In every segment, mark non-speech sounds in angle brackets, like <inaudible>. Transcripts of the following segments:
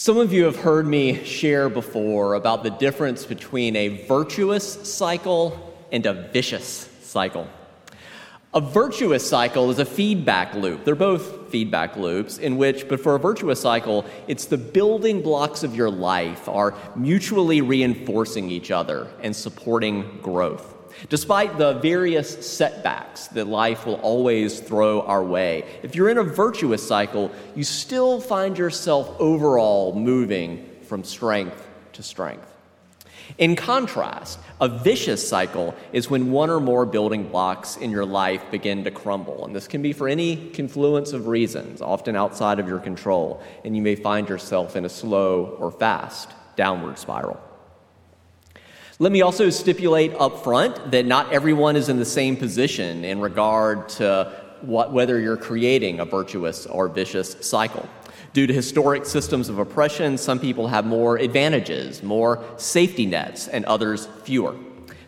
Some of you have heard me share before about the difference between a virtuous cycle and a vicious cycle. A virtuous cycle is a feedback loop. They're both feedback loops, in which, but for a virtuous cycle, it's the building blocks of your life are mutually reinforcing each other and supporting growth. Despite the various setbacks that life will always throw our way, if you're in a virtuous cycle, you still find yourself overall moving from strength to strength. In contrast, a vicious cycle is when one or more building blocks in your life begin to crumble. And this can be for any confluence of reasons, often outside of your control, and you may find yourself in a slow or fast downward spiral. Let me also stipulate up front that not everyone is in the same position in regard to what, whether you're creating a virtuous or vicious cycle. Due to historic systems of oppression, some people have more advantages, more safety nets, and others fewer.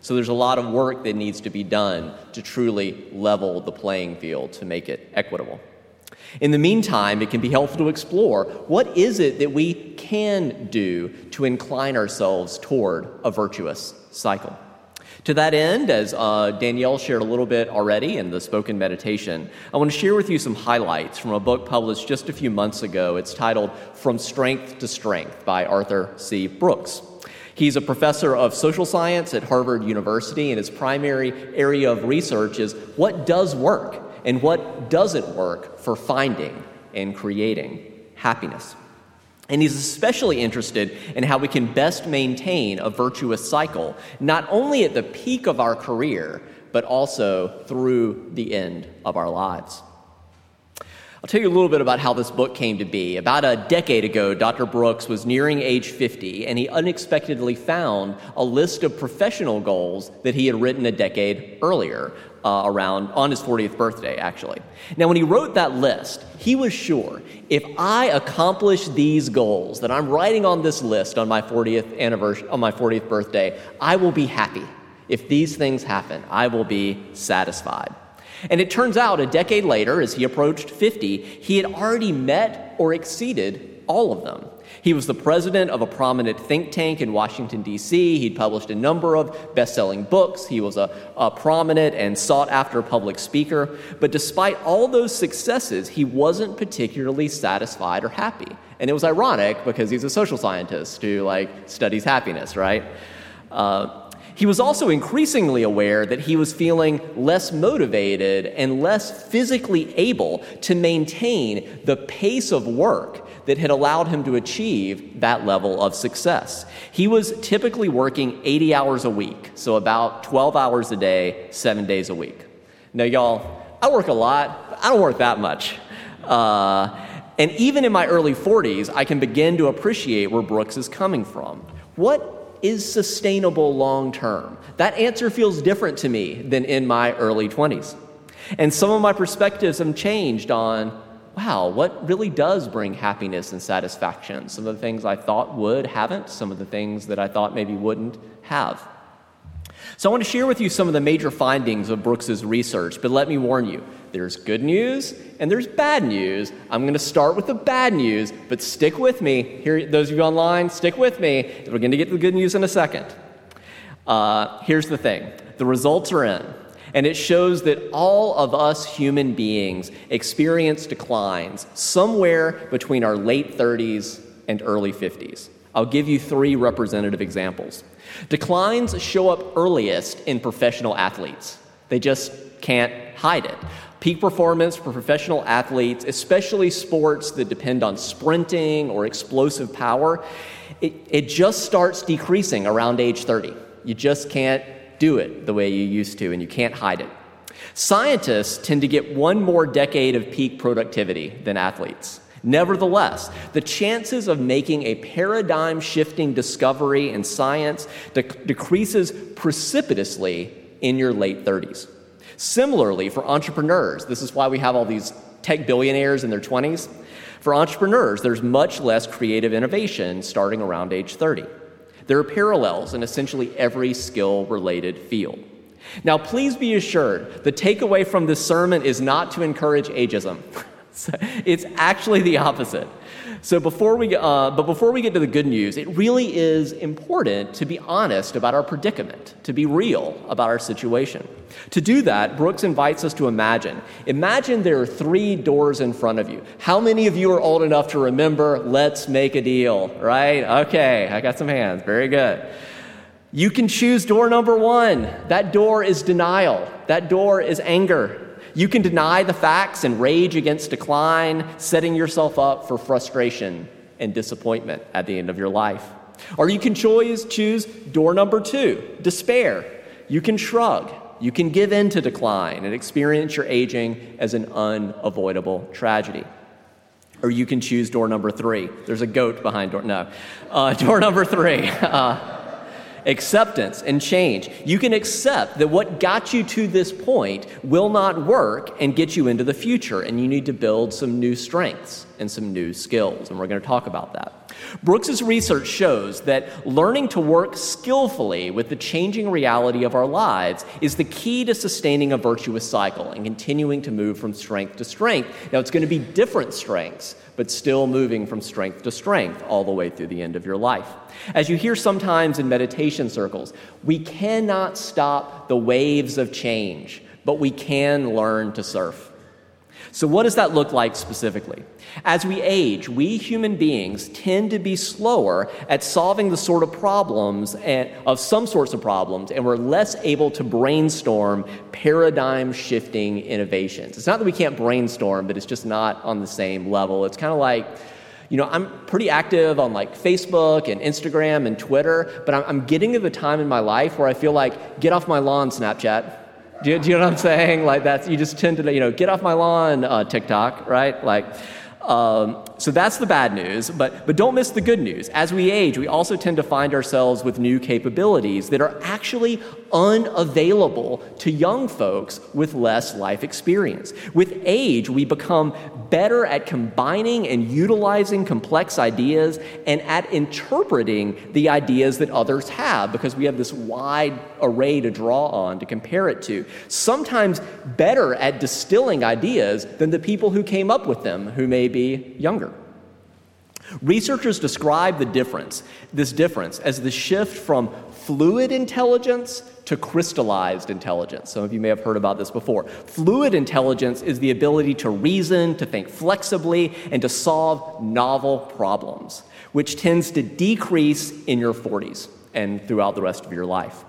So there's a lot of work that needs to be done to truly level the playing field to make it equitable. In the meantime, it can be helpful to explore what is it that we can do to incline ourselves toward a virtuous cycle. To that end, as uh, Danielle shared a little bit already in the spoken meditation, I want to share with you some highlights from a book published just a few months ago. It's titled From Strength to Strength by Arthur C. Brooks. He's a professor of social science at Harvard University, and his primary area of research is what does work and what doesn't work for finding and creating happiness. And he's especially interested in how we can best maintain a virtuous cycle, not only at the peak of our career, but also through the end of our lives. I'll tell you a little bit about how this book came to be. About a decade ago, Dr. Brooks was nearing age 50, and he unexpectedly found a list of professional goals that he had written a decade earlier, uh, around on his 40th birthday, actually. Now, when he wrote that list, he was sure if I accomplish these goals that I'm writing on this list on my 40th anniversary, on my 40th birthday, I will be happy. If these things happen, I will be satisfied. And it turns out a decade later, as he approached 50, he had already met or exceeded all of them. He was the president of a prominent think tank in Washington, D.C. He'd published a number of best selling books. He was a, a prominent and sought after public speaker. But despite all those successes, he wasn't particularly satisfied or happy. And it was ironic because he's a social scientist who like studies happiness, right? Uh, he was also increasingly aware that he was feeling less motivated and less physically able to maintain the pace of work that had allowed him to achieve that level of success. He was typically working 80 hours a week, so about 12 hours a day, seven days a week. Now, y'all, I work a lot, I don't work that much. Uh, and even in my early 40s, I can begin to appreciate where Brooks is coming from. What is sustainable long term? That answer feels different to me than in my early 20s. And some of my perspectives have changed on wow, what really does bring happiness and satisfaction? Some of the things I thought would haven't, some of the things that I thought maybe wouldn't have. So I want to share with you some of the major findings of Brooks's research, but let me warn you, there's good news and there's bad news. I'm going to start with the bad news, but stick with me. Here, those of you online, stick with me. We're going to get to the good news in a second. Uh, here's the thing the results are in. And it shows that all of us human beings experience declines somewhere between our late 30s and early 50s. I'll give you three representative examples. Declines show up earliest in professional athletes, they just can't hide it. Peak performance for professional athletes, especially sports that depend on sprinting or explosive power, it, it just starts decreasing around age 30. You just can't do it the way you used to, and you can't hide it. Scientists tend to get one more decade of peak productivity than athletes. Nevertheless, the chances of making a paradigm shifting discovery in science dec- decreases precipitously in your late 30s. Similarly, for entrepreneurs, this is why we have all these tech billionaires in their 20s. For entrepreneurs, there's much less creative innovation starting around age 30. There are parallels in essentially every skill related field. Now, please be assured the takeaway from this sermon is not to encourage ageism. <laughs> it's actually the opposite. So before we, uh, but before we get to the good news, it really is important to be honest about our predicament, to be real about our situation. To do that, Brooks invites us to imagine. Imagine there are three doors in front of you. How many of you are old enough to remember, let's make a deal, right? Okay, I got some hands. Very good. You can choose door number one. That door is denial, that door is anger. You can deny the facts and rage against decline, setting yourself up for frustration and disappointment at the end of your life. Or you can choose, choose door number two, despair. You can shrug. You can give in to decline and experience your aging as an unavoidable tragedy. Or you can choose door number three. There's a goat behind door. No. Uh, <laughs> door number three. Uh, acceptance and change. You can accept that what got you to this point will not work and get you into the future, and you need to build some new strengths and some new skills, and we're going to talk about that. Brooks's research shows that learning to work skillfully with the changing reality of our lives is the key to sustaining a virtuous cycle and continuing to move from strength to strength. Now, it's going to be different strengths, but still moving from strength to strength all the way through the end of your life. As you hear sometimes in meditation circles, we cannot stop the waves of change, but we can learn to surf. So, what does that look like specifically? As we age, we human beings tend to be slower at solving the sort of problems and, of some sorts of problems, and we're less able to brainstorm paradigm shifting innovations. It's not that we can't brainstorm, but it's just not on the same level. It's kind of like, you know, I'm pretty active on like Facebook and Instagram and Twitter, but I'm, I'm getting to the time in my life where I feel like, get off my lawn, Snapchat. Do you, do you know what I'm saying? Like that's you just tend to you know get off my lawn, uh, TikTok, right? Like um, so that's the bad news, but, but don't miss the good news. As we age, we also tend to find ourselves with new capabilities that are actually unavailable to young folks with less life experience. With age, we become better at combining and utilizing complex ideas and at interpreting the ideas that others have because we have this wide array to draw on to compare it to. Sometimes better at distilling ideas than the people who came up with them, who may be younger. Researchers describe the difference, this difference, as the shift from fluid intelligence to crystallized intelligence. Some of you may have heard about this before. Fluid intelligence is the ability to reason, to think flexibly, and to solve novel problems, which tends to decrease in your 40s and throughout the rest of your life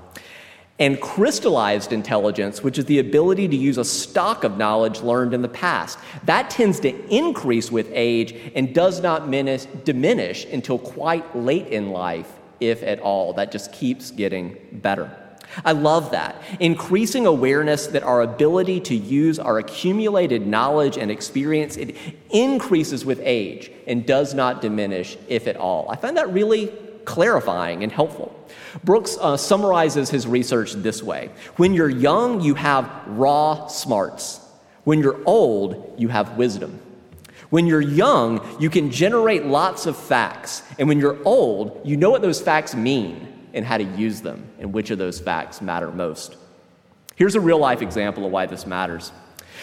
and crystallized intelligence, which is the ability to use a stock of knowledge learned in the past. That tends to increase with age and does not diminish, diminish until quite late in life, if at all. That just keeps getting better. I love that. Increasing awareness that our ability to use our accumulated knowledge and experience it increases with age and does not diminish if at all. I find that really clarifying and helpful. Brooks uh, summarizes his research this way When you're young, you have raw smarts. When you're old, you have wisdom. When you're young, you can generate lots of facts. And when you're old, you know what those facts mean and how to use them and which of those facts matter most. Here's a real life example of why this matters.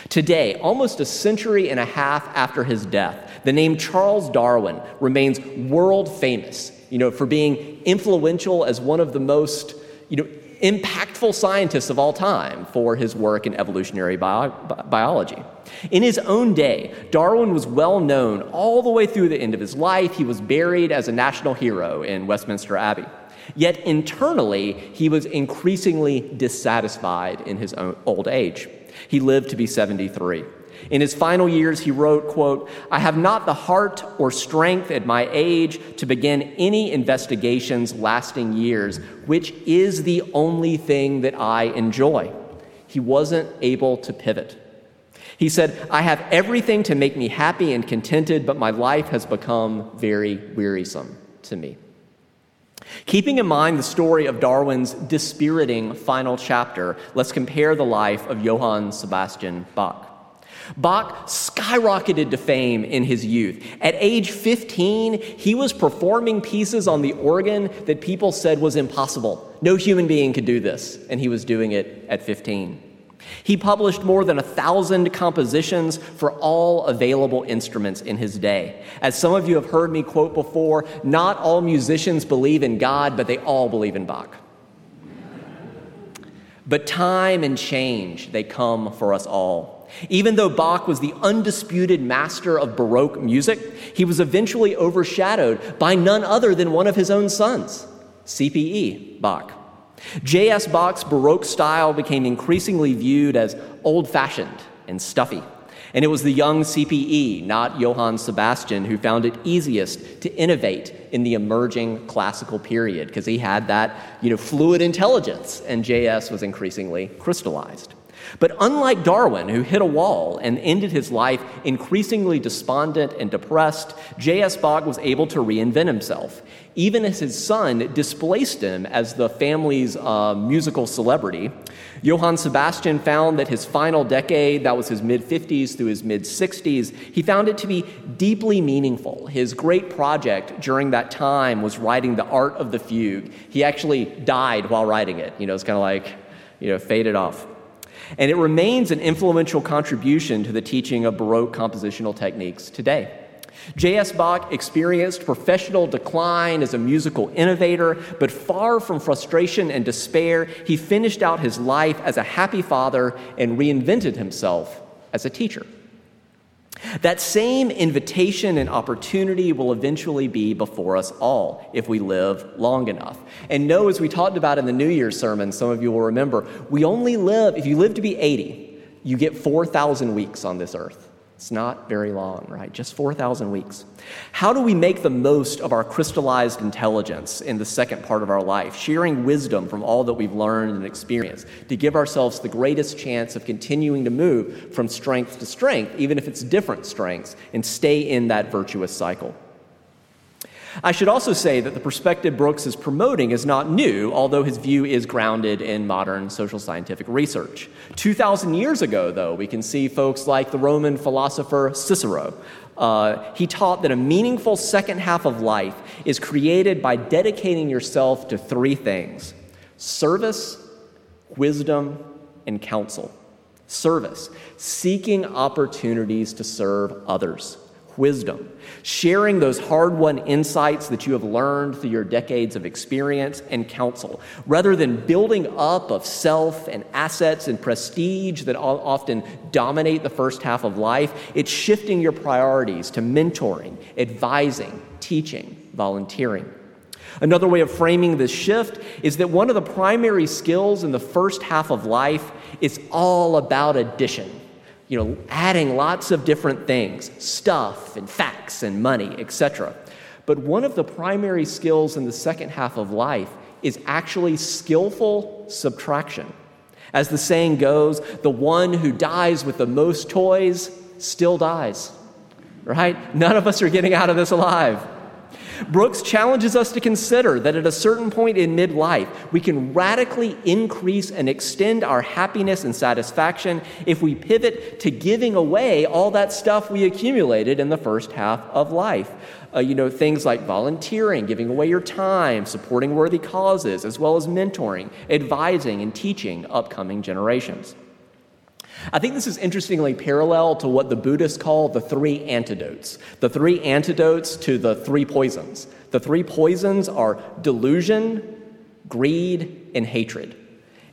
Today, almost a century and a half after his death, the name Charles Darwin remains world famous you know, for being influential as one of the most, you know, impactful scientists of all time for his work in evolutionary bio- biology. In his own day, Darwin was well known all the way through the end of his life. He was buried as a national hero in Westminster Abbey. Yet internally, he was increasingly dissatisfied in his old age. He lived to be 73. In his final years, he wrote, quote, I have not the heart or strength at my age to begin any investigations lasting years, which is the only thing that I enjoy. He wasn't able to pivot. He said, I have everything to make me happy and contented, but my life has become very wearisome to me. Keeping in mind the story of Darwin's dispiriting final chapter, let's compare the life of Johann Sebastian Bach. Bach skyrocketed to fame in his youth. At age 15, he was performing pieces on the organ that people said was impossible. No human being could do this, and he was doing it at 15. He published more than a thousand compositions for all available instruments in his day. As some of you have heard me quote before, not all musicians believe in God, but they all believe in Bach. but time and change, they come for us all. Even though Bach was the undisputed master of Baroque music, he was eventually overshadowed by none other than one of his own sons, CPE Bach. J.S. Bach's Baroque style became increasingly viewed as old fashioned and stuffy. And it was the young CPE, not Johann Sebastian, who found it easiest to innovate in the emerging classical period because he had that you know, fluid intelligence, and JS was increasingly crystallized. But unlike Darwin, who hit a wall and ended his life increasingly despondent and depressed, J.S. Bach was able to reinvent himself, even as his son displaced him as the family's uh, musical celebrity. Johann Sebastian found that his final decade, that was his mid 50s through his mid 60s, he found it to be deeply meaningful. His great project during that time was writing The Art of the Fugue. He actually died while writing it. You know, it's kind of like, you know, faded off and it remains an influential contribution to the teaching of Baroque compositional techniques today. J.S. Bach experienced professional decline as a musical innovator, but far from frustration and despair, he finished out his life as a happy father and reinvented himself as a teacher. That same invitation and opportunity will eventually be before us all if we live long enough. And know, as we talked about in the New Year's sermon, some of you will remember, we only live, if you live to be 80, you get 4,000 weeks on this earth. It's not very long, right? Just 4,000 weeks. How do we make the most of our crystallized intelligence in the second part of our life, sharing wisdom from all that we've learned and experienced to give ourselves the greatest chance of continuing to move from strength to strength, even if it's different strengths, and stay in that virtuous cycle? I should also say that the perspective Brooks is promoting is not new, although his view is grounded in modern social scientific research. 2,000 years ago, though, we can see folks like the Roman philosopher Cicero. Uh, he taught that a meaningful second half of life is created by dedicating yourself to three things service, wisdom, and counsel. Service, seeking opportunities to serve others wisdom, sharing those hard won insights that you have learned through your decades of experience and counsel, rather than building up of self and assets and prestige that often dominate the first half of life. It's shifting your priorities to mentoring, advising, teaching, volunteering. Another way of framing this shift is that one of the primary skills in the first half of life is all about addition you know, adding lots of different things, stuff and facts and money, etc. But one of the primary skills in the second half of life is actually skillful subtraction. As the saying goes, the one who dies with the most toys still dies. Right? None of us are getting out of this alive. Brooks challenges us to consider that at a certain point in midlife, we can radically increase and extend our happiness and satisfaction if we pivot to giving away all that stuff we accumulated in the first half of life. Uh, you know, things like volunteering, giving away your time, supporting worthy causes, as well as mentoring, advising, and teaching upcoming generations. I think this is interestingly parallel to what the Buddhists call the three antidotes. The three antidotes to the three poisons. The three poisons are delusion, greed, and hatred.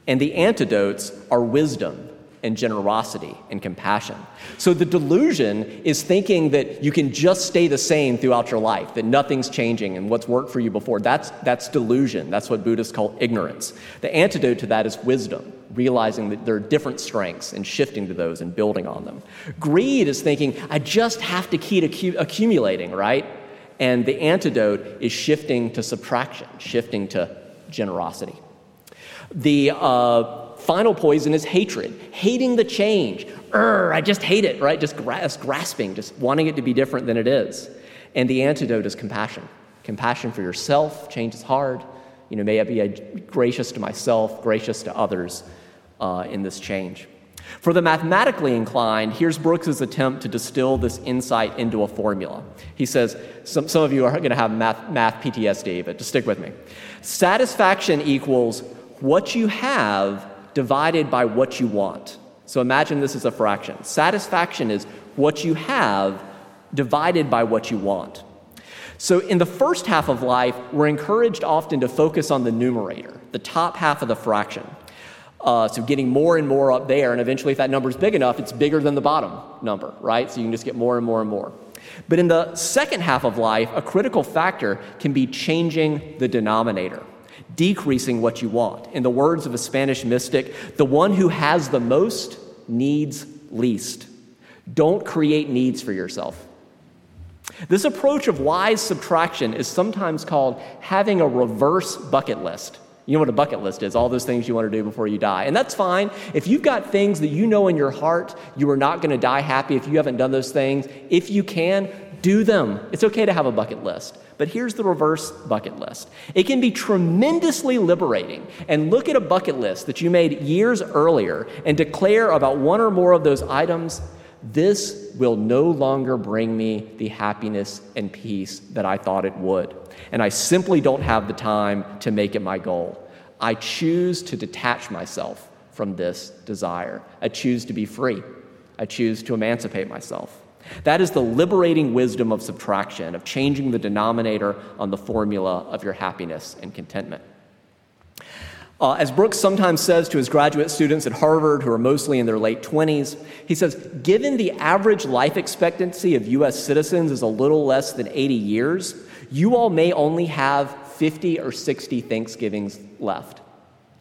And the antidotes are wisdom, and generosity and compassion. So the delusion is thinking that you can just stay the same throughout your life, that nothing's changing and what's worked for you before. That's, that's delusion. That's what Buddhists call ignorance. The antidote to that is wisdom, realizing that there are different strengths and shifting to those and building on them. Greed is thinking, I just have to keep accumulating, right? And the antidote is shifting to subtraction, shifting to generosity. The uh, final poison is hatred, hating the change. Urgh, I just hate it, right? Just grasping, just wanting it to be different than it is. And the antidote is compassion. Compassion for yourself. Change is hard. You know, may I be gracious to myself, gracious to others uh, in this change. For the mathematically inclined, here's Brooks's attempt to distill this insight into a formula. He says, some, some of you are going to have math, math PTSD, but just stick with me. Satisfaction equals what you have divided by what you want. So imagine this is a fraction. Satisfaction is what you have divided by what you want. So, in the first half of life, we're encouraged often to focus on the numerator, the top half of the fraction. Uh, so, getting more and more up there, and eventually, if that number is big enough, it's bigger than the bottom number, right? So, you can just get more and more and more. But in the second half of life, a critical factor can be changing the denominator, decreasing what you want. In the words of a Spanish mystic, the one who has the most needs least. Don't create needs for yourself. This approach of wise subtraction is sometimes called having a reverse bucket list. You know what a bucket list is all those things you want to do before you die. And that's fine. If you've got things that you know in your heart you are not going to die happy if you haven't done those things, if you can, do them. It's okay to have a bucket list. But here's the reverse bucket list it can be tremendously liberating. And look at a bucket list that you made years earlier and declare about one or more of those items this will no longer bring me the happiness and peace that I thought it would. And I simply don't have the time to make it my goal. I choose to detach myself from this desire. I choose to be free. I choose to emancipate myself. That is the liberating wisdom of subtraction, of changing the denominator on the formula of your happiness and contentment. Uh, as Brooks sometimes says to his graduate students at Harvard, who are mostly in their late 20s, he says, Given the average life expectancy of US citizens is a little less than 80 years, you all may only have 50 or 60 Thanksgivings left.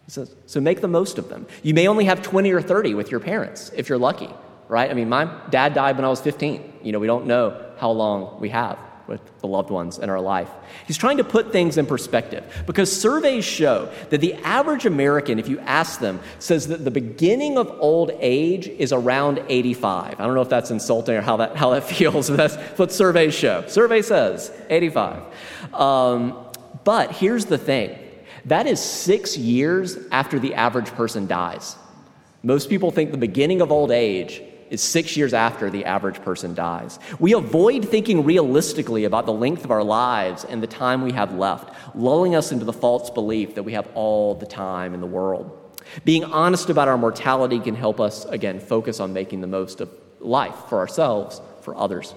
He says, So make the most of them. You may only have 20 or 30 with your parents if you're lucky, right? I mean, my dad died when I was 15. You know, we don't know how long we have with the loved ones in our life. He's trying to put things in perspective because surveys show that the average American, if you ask them, says that the beginning of old age is around 85. I don't know if that's insulting or how that, how that <laughs> feels, but that's what surveys show. Survey says 85. Um, but here's the thing that is six years after the average person dies. Most people think the beginning of old age is six years after the average person dies. We avoid thinking realistically about the length of our lives and the time we have left, lulling us into the false belief that we have all the time in the world. Being honest about our mortality can help us, again, focus on making the most of life for ourselves, for others.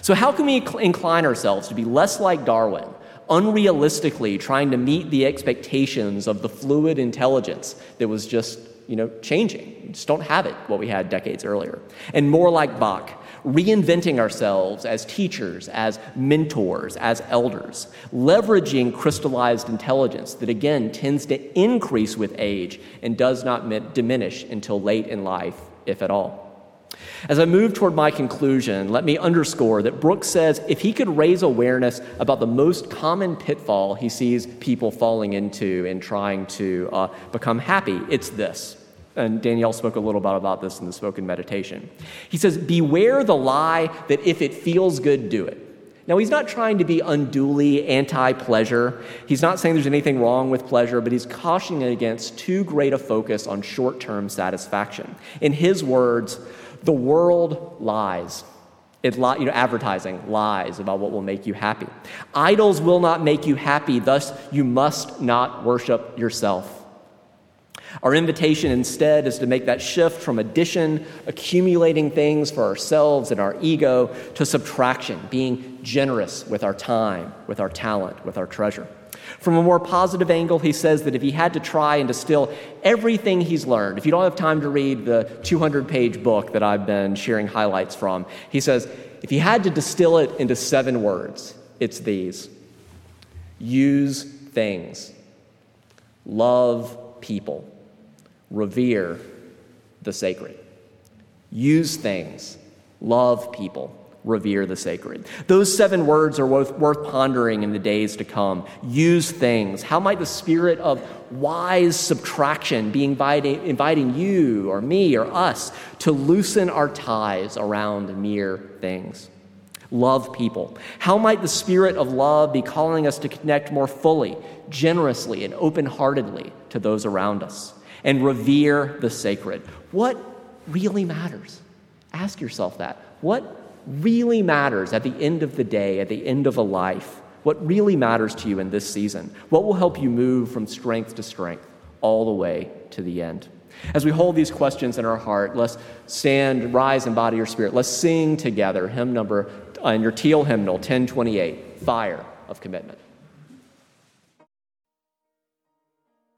So, how can we incline ourselves to be less like Darwin, unrealistically trying to meet the expectations of the fluid intelligence that was just you know, changing. We just don't have it what we had decades earlier. And more like Bach, reinventing ourselves as teachers, as mentors, as elders, leveraging crystallized intelligence that again tends to increase with age and does not diminish until late in life, if at all. As I move toward my conclusion, let me underscore that Brooks says if he could raise awareness about the most common pitfall he sees people falling into in trying to uh, become happy, it's this. And Danielle spoke a little bit about this in the spoken meditation. He says, Beware the lie that if it feels good, do it. Now, he's not trying to be unduly anti pleasure. He's not saying there's anything wrong with pleasure, but he's cautioning against too great a focus on short term satisfaction. In his words, the world lies. It li- you know, advertising lies about what will make you happy. Idols will not make you happy, thus, you must not worship yourself. Our invitation instead is to make that shift from addition, accumulating things for ourselves and our ego, to subtraction, being generous with our time, with our talent, with our treasure. From a more positive angle, he says that if he had to try and distill everything he's learned, if you don't have time to read the 200 page book that I've been sharing highlights from, he says, if he had to distill it into seven words, it's these. Use things, love people, revere the sacred. Use things, love people, revere the sacred. Those seven words are worth, worth, pondering in the days to come. Use things. How might the spirit of wise subtraction be inviting, inviting you or me or us to loosen our ties around mere things? Love people. How might the spirit of love be calling us to connect more fully, generously, and open heartedly to those around us? and revere the sacred. What really matters? Ask yourself that. What really matters at the end of the day, at the end of a life? What really matters to you in this season? What will help you move from strength to strength all the way to the end? As we hold these questions in our heart, let's stand, rise, and body your spirit. Let's sing together hymn number uh, in your teal hymnal 1028, Fire of Commitment.